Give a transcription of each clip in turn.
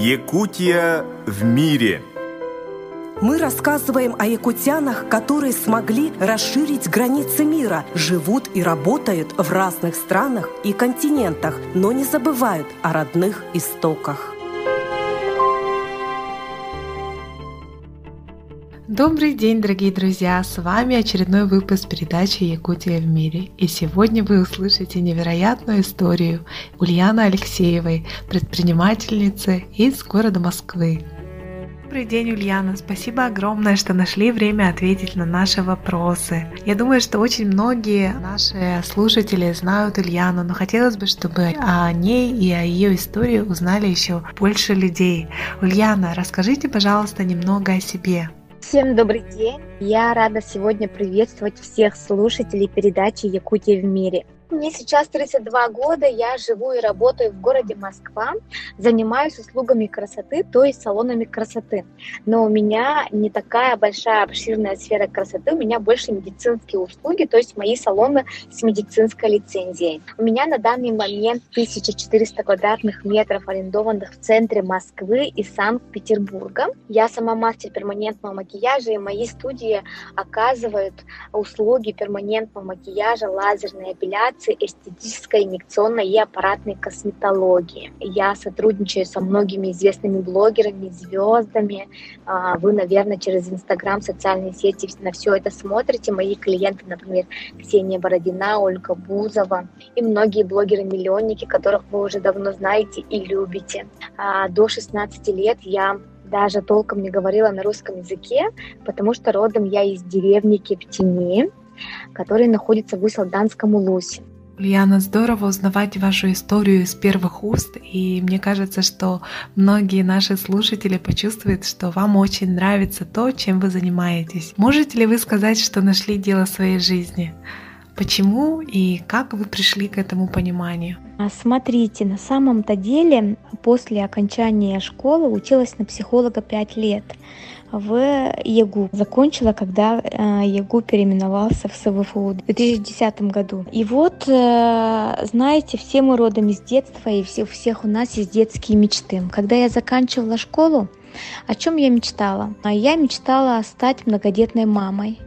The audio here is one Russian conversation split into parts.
Якутия в мире. Мы рассказываем о якутянах, которые смогли расширить границы мира, живут и работают в разных странах и континентах, но не забывают о родных истоках. Добрый день, дорогие друзья! С вами очередной выпуск передачи «Якутия в мире». И сегодня вы услышите невероятную историю Ульяны Алексеевой, предпринимательницы из города Москвы. Добрый день, Ульяна. Спасибо огромное, что нашли время ответить на наши вопросы. Я думаю, что очень многие наши слушатели знают Ульяну, но хотелось бы, чтобы о ней и о ее истории узнали еще больше людей. Ульяна, расскажите, пожалуйста, немного о себе. Всем добрый день! Я рада сегодня приветствовать всех слушателей передачи «Якутия в мире». Мне сейчас 32 года, я живу и работаю в городе Москва, занимаюсь услугами красоты, то есть салонами красоты. Но у меня не такая большая обширная сфера красоты, у меня больше медицинские услуги, то есть мои салоны с медицинской лицензией. У меня на данный момент 1400 квадратных метров арендованных в центре Москвы и Санкт-Петербурга. Я сама мастер перманентного макияжа, и мои студии оказывают услуги перманентного макияжа, лазерной эпиляции, коррекции эстетической, инъекционной и аппаратной косметологии. Я сотрудничаю со многими известными блогерами, звездами. А, вы, наверное, через Инстаграм, социальные сети на все это смотрите. Мои клиенты, например, Ксения Бородина, Ольга Бузова и многие блогеры-миллионники, которых вы уже давно знаете и любите. А, до 16 лет я даже толком не говорила на русском языке, потому что родом я из деревни Кептини, который находится в Усть-Алданском Улусе. Ульяна, здорово узнавать вашу историю из первых уст, и мне кажется, что многие наши слушатели почувствуют, что вам очень нравится то, чем вы занимаетесь. Можете ли вы сказать, что нашли дело своей жизни? Почему и как вы пришли к этому пониманию? А, смотрите, на самом-то деле после окончания школы училась на психолога 5 лет в ЕГУ. Закончила, когда э, ЕГУ переименовался в СВФУ в 2010 году. И вот, э, знаете, все мы родом из детства, и все, у всех у нас есть детские мечты. Когда я заканчивала школу, о чем я мечтала? Я мечтала стать многодетной мамой.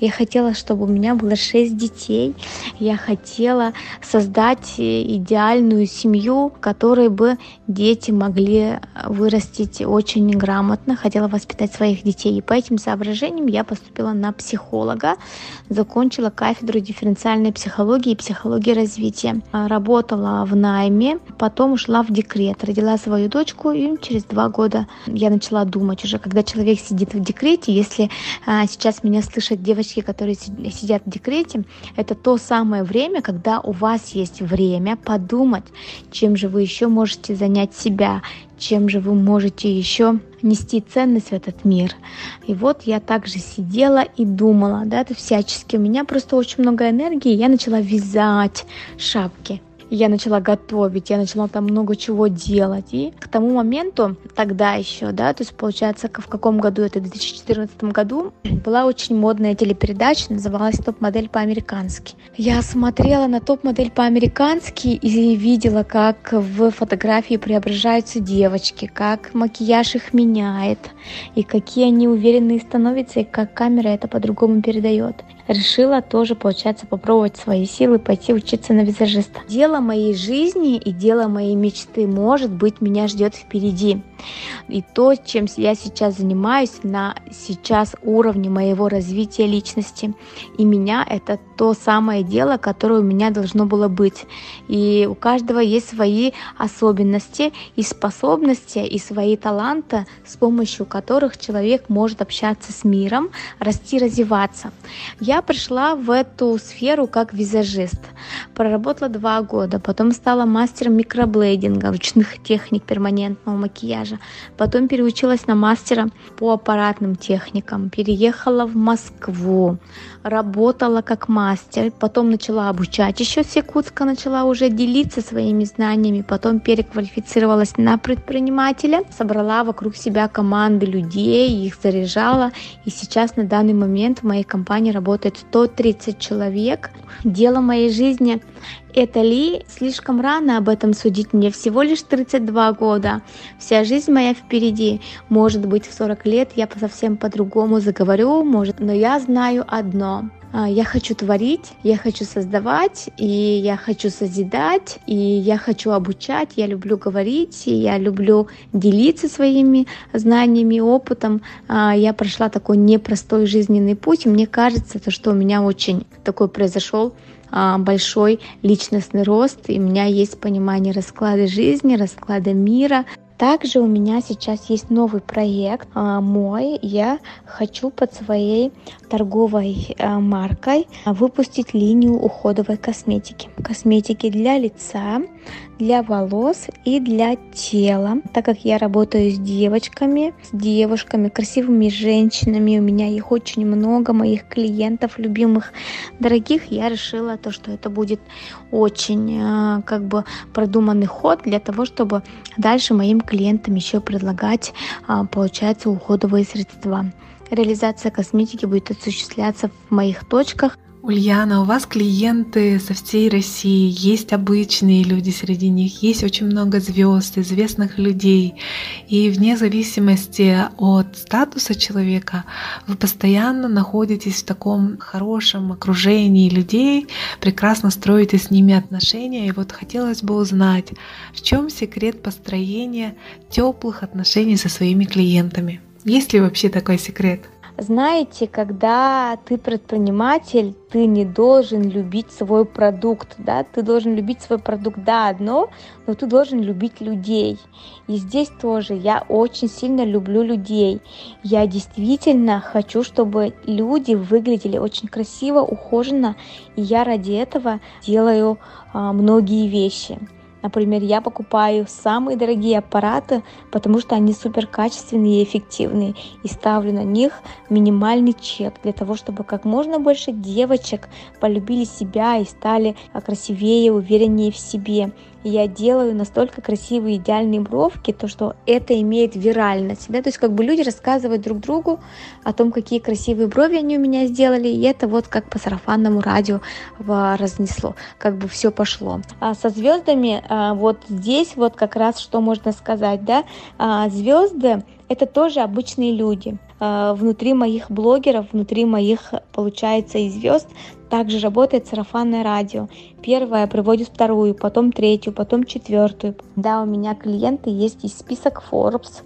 Я хотела, чтобы у меня было шесть детей. Я хотела создать идеальную семью, в которой бы дети могли вырастить очень грамотно. Хотела воспитать своих детей. И по этим соображениям я поступила на психолога, закончила кафедру дифференциальной психологии и психологии развития. Работала в найме, потом ушла в декрет. Родила свою дочку, и через два года я начала думать уже, когда человек сидит в декрете, если а, сейчас меня слышат девочки, девочки, которые сидят в декрете, это то самое время, когда у вас есть время подумать, чем же вы еще можете занять себя, чем же вы можете еще нести ценность в этот мир. И вот я также сидела и думала, да, это всячески. У меня просто очень много энергии, я начала вязать шапки я начала готовить, я начала там много чего делать. И к тому моменту, тогда еще, да, то есть получается, в каком году это, в 2014 году, была очень модная телепередача, называлась «Топ-модель по-американски». Я смотрела на топ-модель по-американски и видела, как в фотографии преображаются девочки, как макияж их меняет, и какие они уверенные становятся, и как камера это по-другому передает решила тоже, получается, попробовать свои силы, пойти учиться на визажиста. Дело моей жизни и дело моей мечты, может быть, меня ждет впереди. И то, чем я сейчас занимаюсь на сейчас уровне моего развития личности, и меня это то самое дело, которое у меня должно было быть. И у каждого есть свои особенности и способности, и свои таланты, с помощью которых человек может общаться с миром, расти, развиваться. Я пришла в эту сферу как визажист. Проработала два года, потом стала мастером микроблейдинга, ручных техник перманентного макияжа. Потом переучилась на мастера по аппаратным техникам. Переехала в Москву, работала как мастер. Потом начала обучать еще с Якутска, начала уже делиться своими знаниями. Потом переквалифицировалась на предпринимателя. Собрала вокруг себя команды людей, их заряжала. И сейчас на данный момент в моей компании работает работает 130 человек. Дело моей жизни это ли слишком рано об этом судить? Мне всего лишь 32 года. Вся жизнь моя впереди. Может быть, в 40 лет я совсем по-другому заговорю, может, но я знаю одно. А, я хочу творить, я хочу создавать, и я хочу созидать, и я хочу обучать, я люблю говорить, и я люблю делиться своими знаниями, опытом. А, я прошла такой непростой жизненный путь, и мне кажется, то, что у меня очень такой произошел а, большой личностный рост, и у меня есть понимание расклада жизни, расклада мира, также у меня сейчас есть новый проект а, мой. Я хочу под своей торговой а, маркой выпустить линию уходовой косметики. Косметики для лица, для волос и для тела. Так как я работаю с девочками, с девушками, красивыми женщинами, у меня их очень много, моих клиентов, любимых, дорогих, я решила то, что это будет очень как бы продуманный ход для того, чтобы дальше моим клиентам еще предлагать, а, получается, уходовые средства. Реализация косметики будет осуществляться в моих точках – Ульяна, у вас клиенты со всей России, есть обычные люди среди них, есть очень много звезд, известных людей. И вне зависимости от статуса человека, вы постоянно находитесь в таком хорошем окружении людей, прекрасно строите с ними отношения. И вот хотелось бы узнать, в чем секрет построения теплых отношений со своими клиентами? Есть ли вообще такой секрет? Знаете, когда ты предприниматель, ты не должен любить свой продукт, да, ты должен любить свой продукт, да, одно, но ты должен любить людей. И здесь тоже я очень сильно люблю людей. Я действительно хочу, чтобы люди выглядели очень красиво, ухоженно, и я ради этого делаю а, многие вещи. Например, я покупаю самые дорогие аппараты, потому что они супер качественные и эффективные, и ставлю на них минимальный чек для того, чтобы как можно больше девочек полюбили себя и стали красивее, увереннее в себе я делаю настолько красивые идеальные бровки, то что это имеет виральность, да, то есть как бы люди рассказывают друг другу о том, какие красивые брови они у меня сделали, и это вот как по сарафанному радио разнесло, как бы все пошло. А со звездами а, вот здесь вот как раз что можно сказать, да, а, звезды это тоже обычные люди. А, внутри моих блогеров, внутри моих, получается, и звезд также работает сарафанное радио. Первое приводит вторую, потом третью, потом четвертую. Да, у меня клиенты есть и список Forbes,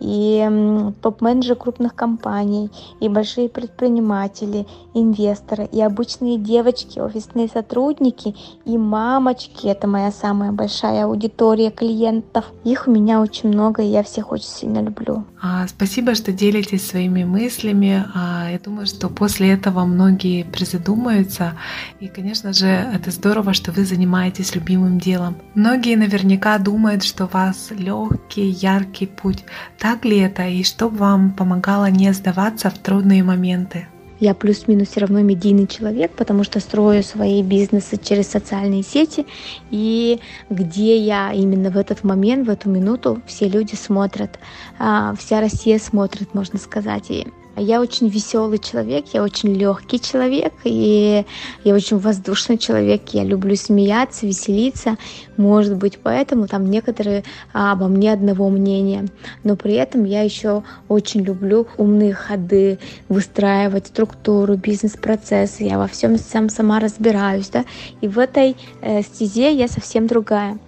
и топ-менеджеры крупных компаний, и большие предприниматели, инвесторы, и обычные девочки, офисные сотрудники, и мамочки. Это моя самая большая аудитория клиентов. Их у меня очень много, и я всех очень сильно люблю. А, спасибо, что делитесь своими мыслями. А, я думаю, что после этого многие призадумаются. И, конечно же, это здорово, что вы занимаетесь любимым делом. Многие наверняка думают, что у вас легкий, яркий путь. Так ли это? И что вам помогало не сдаваться в трудные моменты? Я плюс-минус все равно медийный человек, потому что строю свои бизнесы через социальные сети, и где я именно в этот момент, в эту минуту, все люди смотрят, а, вся Россия смотрит, можно сказать. И я очень веселый человек, я очень легкий человек, и я очень воздушный человек. Я люблю смеяться, веселиться. Может быть, поэтому там некоторые а, обо мне одного мнения. Но при этом я еще очень люблю умные ходы, выстраивать структуру, бизнес-процессы. Я во всем сам сама разбираюсь, да. И в этой э, стезе я совсем другая.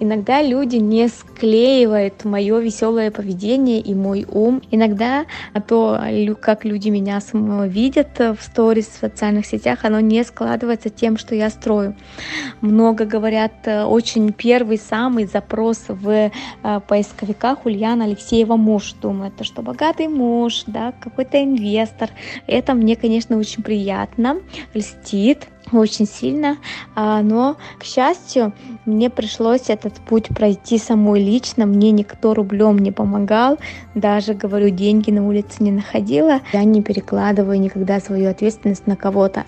Иногда люди не склеивают мое веселое поведение и мой ум. Иногда то, как люди меня видят в сторис, в социальных сетях, оно не складывается тем, что я строю. Много говорят, э, очень первый самый запрос в э, поисковиках Ульяна Алексеева муж. Думаю, это что богатый муж, да, какой-то инвестор. Это мне, конечно, очень приятно, льстит очень сильно, а, но, к счастью, мне пришлось этот путь пройти самой лично, мне никто рублем не помогал, даже, говорю, деньги на улице не находила, я не перекладываю никогда свою ответственность на кого-то.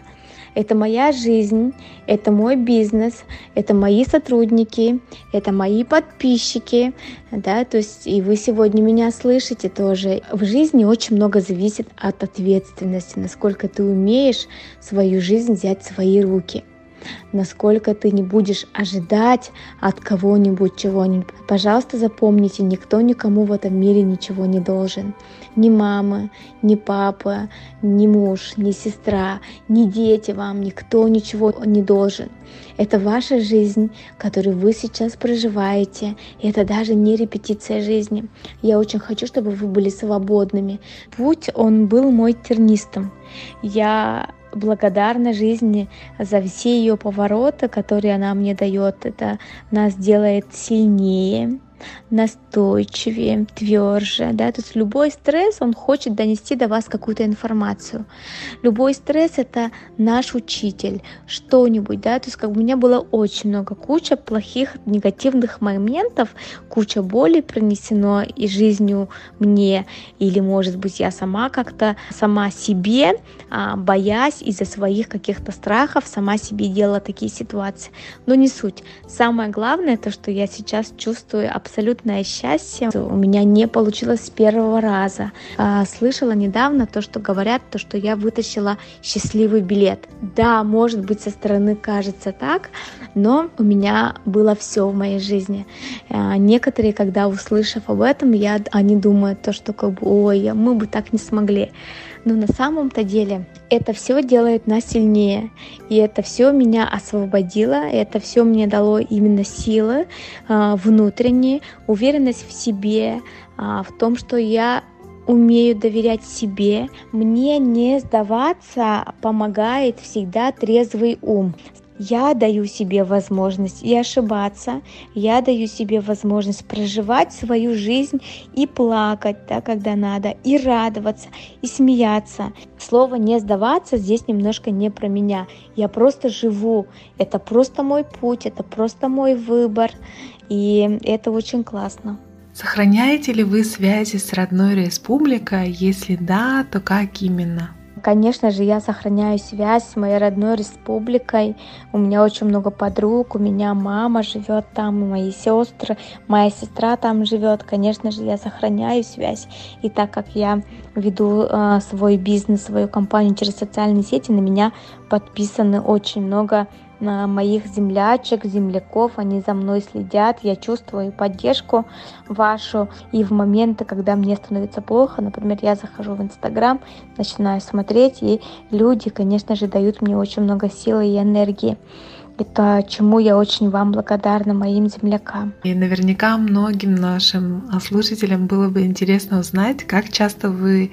Это моя жизнь, это мой бизнес, это мои сотрудники, это мои подписчики, да, то есть и вы сегодня меня слышите тоже. В жизни очень много зависит от ответственности, насколько ты умеешь свою жизнь взять в свои руки насколько ты не будешь ожидать от кого-нибудь чего-нибудь. Пожалуйста, запомните, никто никому в этом мире ничего не должен. Ни мама, ни папа, ни муж, ни сестра, ни дети вам, никто ничего не должен. Это ваша жизнь, которую вы сейчас проживаете. И это даже не репетиция жизни. Я очень хочу, чтобы вы были свободными. Путь, он был мой тернистым. Я благодарна жизни за все ее повороты, которые она мне дает. Это нас делает сильнее, настойчивее, тверже, да, то есть любой стресс, он хочет донести до вас какую-то информацию. Любой стресс — это наш учитель, что-нибудь, да, то есть как бы у меня было очень много, куча плохих, негативных моментов, куча боли принесено и жизнью мне, или, может быть, я сама как-то, сама себе, а, боясь из-за своих каких-то страхов, сама себе делала такие ситуации. Но не суть. Самое главное, то, что я сейчас чувствую абсолютное счастье. У меня не получилось с первого раза. А, слышала недавно то, что говорят, то, что я вытащила счастливый билет. Да, может быть, со стороны кажется так, но у меня было все в моей жизни. А, некоторые, когда услышав об этом, я, они думают то, что как бы, ой, мы бы так не смогли. Но на самом-то деле это все делает нас сильнее. И это все меня освободило, это все мне дало именно силы а, внутренние, уверенность в себе, а, в том, что я умею доверять себе. Мне не сдаваться помогает всегда трезвый ум. Я даю себе возможность и ошибаться, я даю себе возможность проживать свою жизнь и плакать, да, когда надо, и радоваться, и смеяться. Слово «не сдаваться» здесь немножко не про меня. Я просто живу. Это просто мой путь, это просто мой выбор. И это очень классно. Сохраняете ли вы связи с родной республикой? Если да, то как именно? Конечно же, я сохраняю связь с моей родной республикой. У меня очень много подруг, у меня мама живет там, мои сестры, моя сестра там живет. Конечно же, я сохраняю связь. И так как я веду э, свой бизнес, свою компанию через социальные сети, на меня подписаны очень много моих землячек, земляков, они за мной следят, я чувствую поддержку вашу. И в моменты, когда мне становится плохо, например, я захожу в Инстаграм, начинаю смотреть, и люди, конечно же, дают мне очень много силы и энергии. Это чему я очень вам благодарна, моим землякам. И наверняка многим нашим слушателям было бы интересно узнать, как часто вы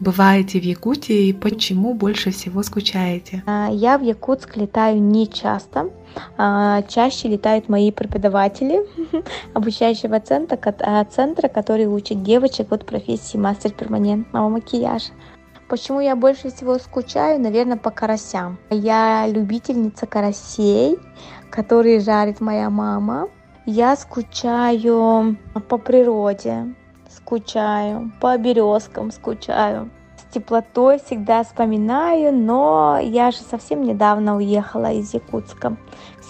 бываете в Якутии и почему больше всего скучаете? А, я в Якутск летаю не часто. А, чаще летают мои преподаватели обучающего центра, а, центра, который учит девочек от профессии мастер перманентного макияжа. Почему я больше всего скучаю? Наверное, по карасям. Я любительница карасей, которые жарит моя мама. Я скучаю по природе, скучаю, по березкам скучаю. Теплотой всегда вспоминаю, но я же совсем недавно уехала из Якутска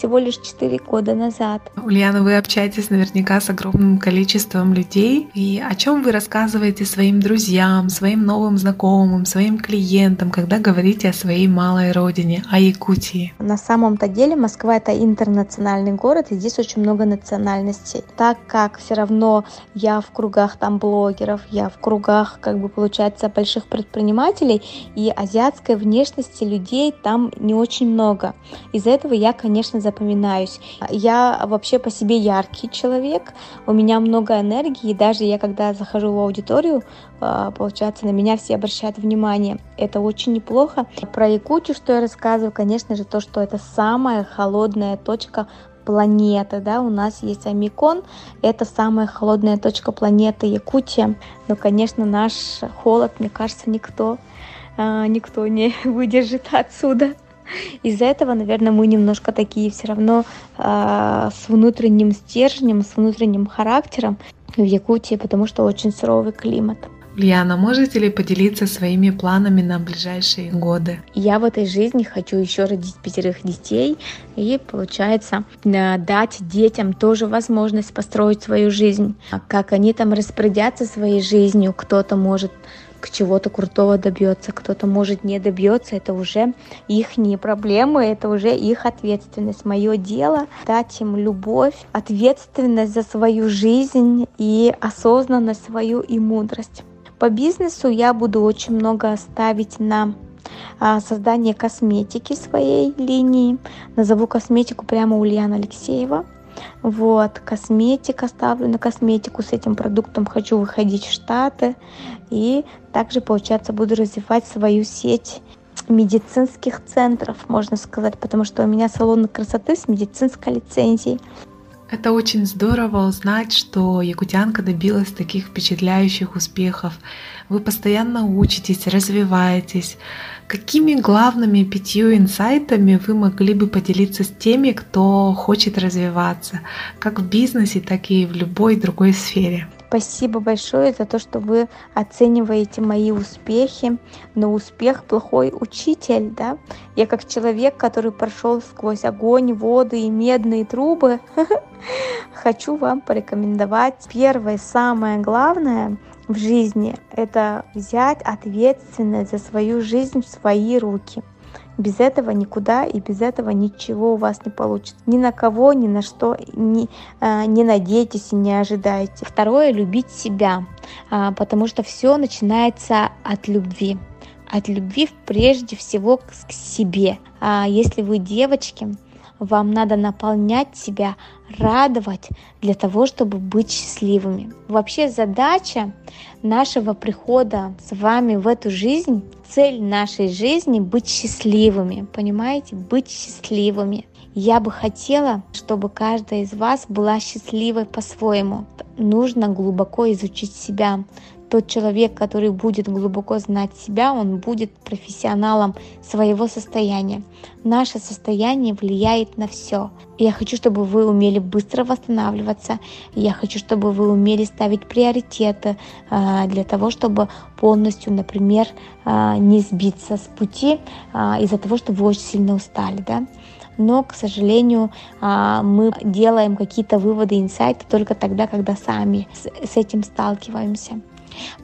всего лишь 4 года назад. Ульяна, вы общаетесь наверняка с огромным количеством людей. И о чем вы рассказываете своим друзьям, своим новым знакомым, своим клиентам, когда говорите о своей малой родине, о Якутии? На самом-то деле Москва это интернациональный город, и здесь очень много национальностей. Так как все равно я в кругах там блогеров, я в кругах, как бы получается, больших предпринимателей, и азиатской внешности людей там не очень много. Из-за этого я, конечно, запоминаюсь. Я вообще по себе яркий человек, у меня много энергии, и даже я когда захожу в аудиторию, а, получается, на меня все обращают внимание. Это очень неплохо. Про Якутию, что я рассказываю, конечно же, то, что это самая холодная точка планеты, да, у нас есть Амикон, это самая холодная точка планеты Якутия, но, конечно, наш холод, мне кажется, никто, а, никто не выдержит отсюда. Из-за этого, наверное, мы немножко такие все равно э, с внутренним стержнем, с внутренним характером в Якутии, потому что очень суровый климат. Ульяна, можете ли поделиться своими планами на ближайшие годы? Я в этой жизни хочу еще родить пятерых детей и, получается, дать детям тоже возможность построить свою жизнь. Как они там распорядятся своей жизнью, кто-то может к чего-то крутого добьется, кто-то может не добьется, это уже их не проблемы, это уже их ответственность. Мое дело дать им любовь, ответственность за свою жизнь и осознанность свою и мудрость. По бизнесу я буду очень много ставить на а, создание косметики своей линии. Назову косметику прямо Ульяна Алексеева. Вот, косметика ставлю на косметику. С этим продуктом хочу выходить в Штаты. И также, получается, буду развивать свою сеть медицинских центров, можно сказать, потому что у меня салон красоты с медицинской лицензией. Это очень здорово узнать, что якутянка добилась таких впечатляющих успехов. Вы постоянно учитесь, развиваетесь. Какими главными пятью инсайтами вы могли бы поделиться с теми, кто хочет развиваться, как в бизнесе, так и в любой другой сфере? Спасибо большое за то, что вы оцениваете мои успехи. Но успех плохой учитель, да? Я как человек, который прошел сквозь огонь, воды и медные трубы, хочу вам порекомендовать первое, самое главное в жизни – это взять ответственность за свою жизнь в свои руки – без этого никуда и без этого ничего у вас не получится. Ни на кого, ни на что не, а, не надейтесь и не ожидайте. Второе – любить себя, а, потому что все начинается от любви. От любви прежде всего к себе. А если вы девочки, вам надо наполнять себя, радовать для того, чтобы быть счастливыми. Вообще задача нашего прихода с вами в эту жизнь, цель нашей жизни быть счастливыми, понимаете, быть счастливыми. Я бы хотела, чтобы каждая из вас была счастливой по-своему. Нужно глубоко изучить себя, тот человек, который будет глубоко знать себя, он будет профессионалом своего состояния. Наше состояние влияет на все. Я хочу, чтобы вы умели быстро восстанавливаться. Я хочу, чтобы вы умели ставить приоритеты а, для того, чтобы полностью, например, а, не сбиться с пути а, из-за того, что вы очень сильно устали. Да? но, к сожалению, мы делаем какие-то выводы, инсайты только тогда, когда сами с этим сталкиваемся.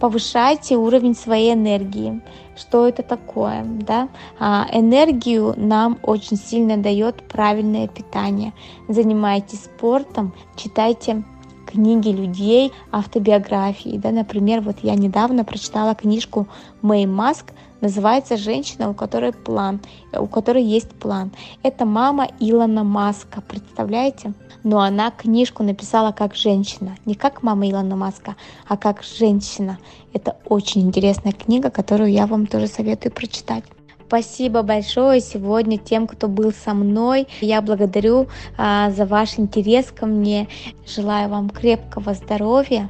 Повышайте уровень своей энергии. Что это такое? Да? А, энергию нам очень сильно дает правильное питание. Занимайтесь спортом, читайте книги людей, автобиографии. Да? Например, вот я недавно прочитала книжку Мэй Маск называется «Женщина, у которой план», у которой есть план. Это мама Илона Маска, представляете? Но она книжку написала как женщина, не как мама Илона Маска, а как женщина. Это очень интересная книга, которую я вам тоже советую прочитать. Спасибо большое сегодня тем, кто был со мной. Я благодарю а, за ваш интерес ко мне. Желаю вам крепкого здоровья,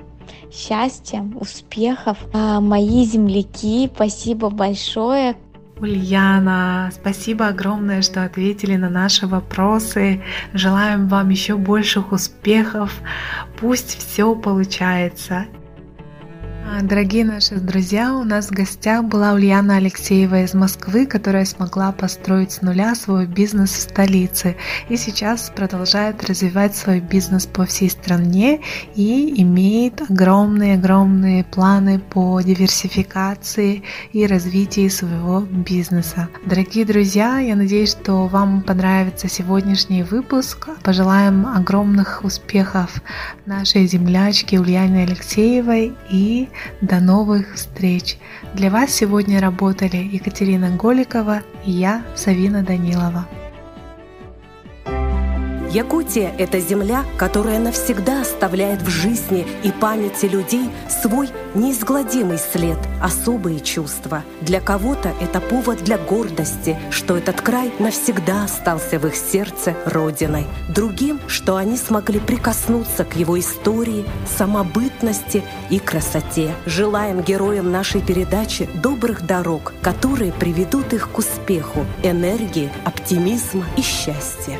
счастья, успехов. А, мои земляки, спасибо большое. Ульяна, спасибо огромное, что ответили на наши вопросы. Желаем вам еще больших успехов. Пусть все получается. А, дорогие наши друзья, у нас в гостях была Ульяна Алексеева из Москвы, которая смогла построить с нуля свой бизнес в столице и сейчас продолжает развивать свой бизнес по всей стране и имеет огромные-огромные планы по диверсификации и развитию своего бизнеса. Дорогие друзья, я надеюсь, что вам понравится сегодняшний выпуск. Пожелаем огромных успехов нашей землячке Ульяне Алексеевой и до новых встреч! Для вас сегодня работали Екатерина Голикова и я, Савина Данилова. Якутия – это земля, которая навсегда оставляет в жизни и памяти людей свой неизгладимый след, особые чувства. Для кого-то это повод для гордости, что этот край навсегда остался в их сердце родиной. Другим, что они смогли прикоснуться к его истории, самобытности и красоте. Желаем героям нашей передачи добрых дорог, которые приведут их к успеху, энергии, оптимизма и счастья.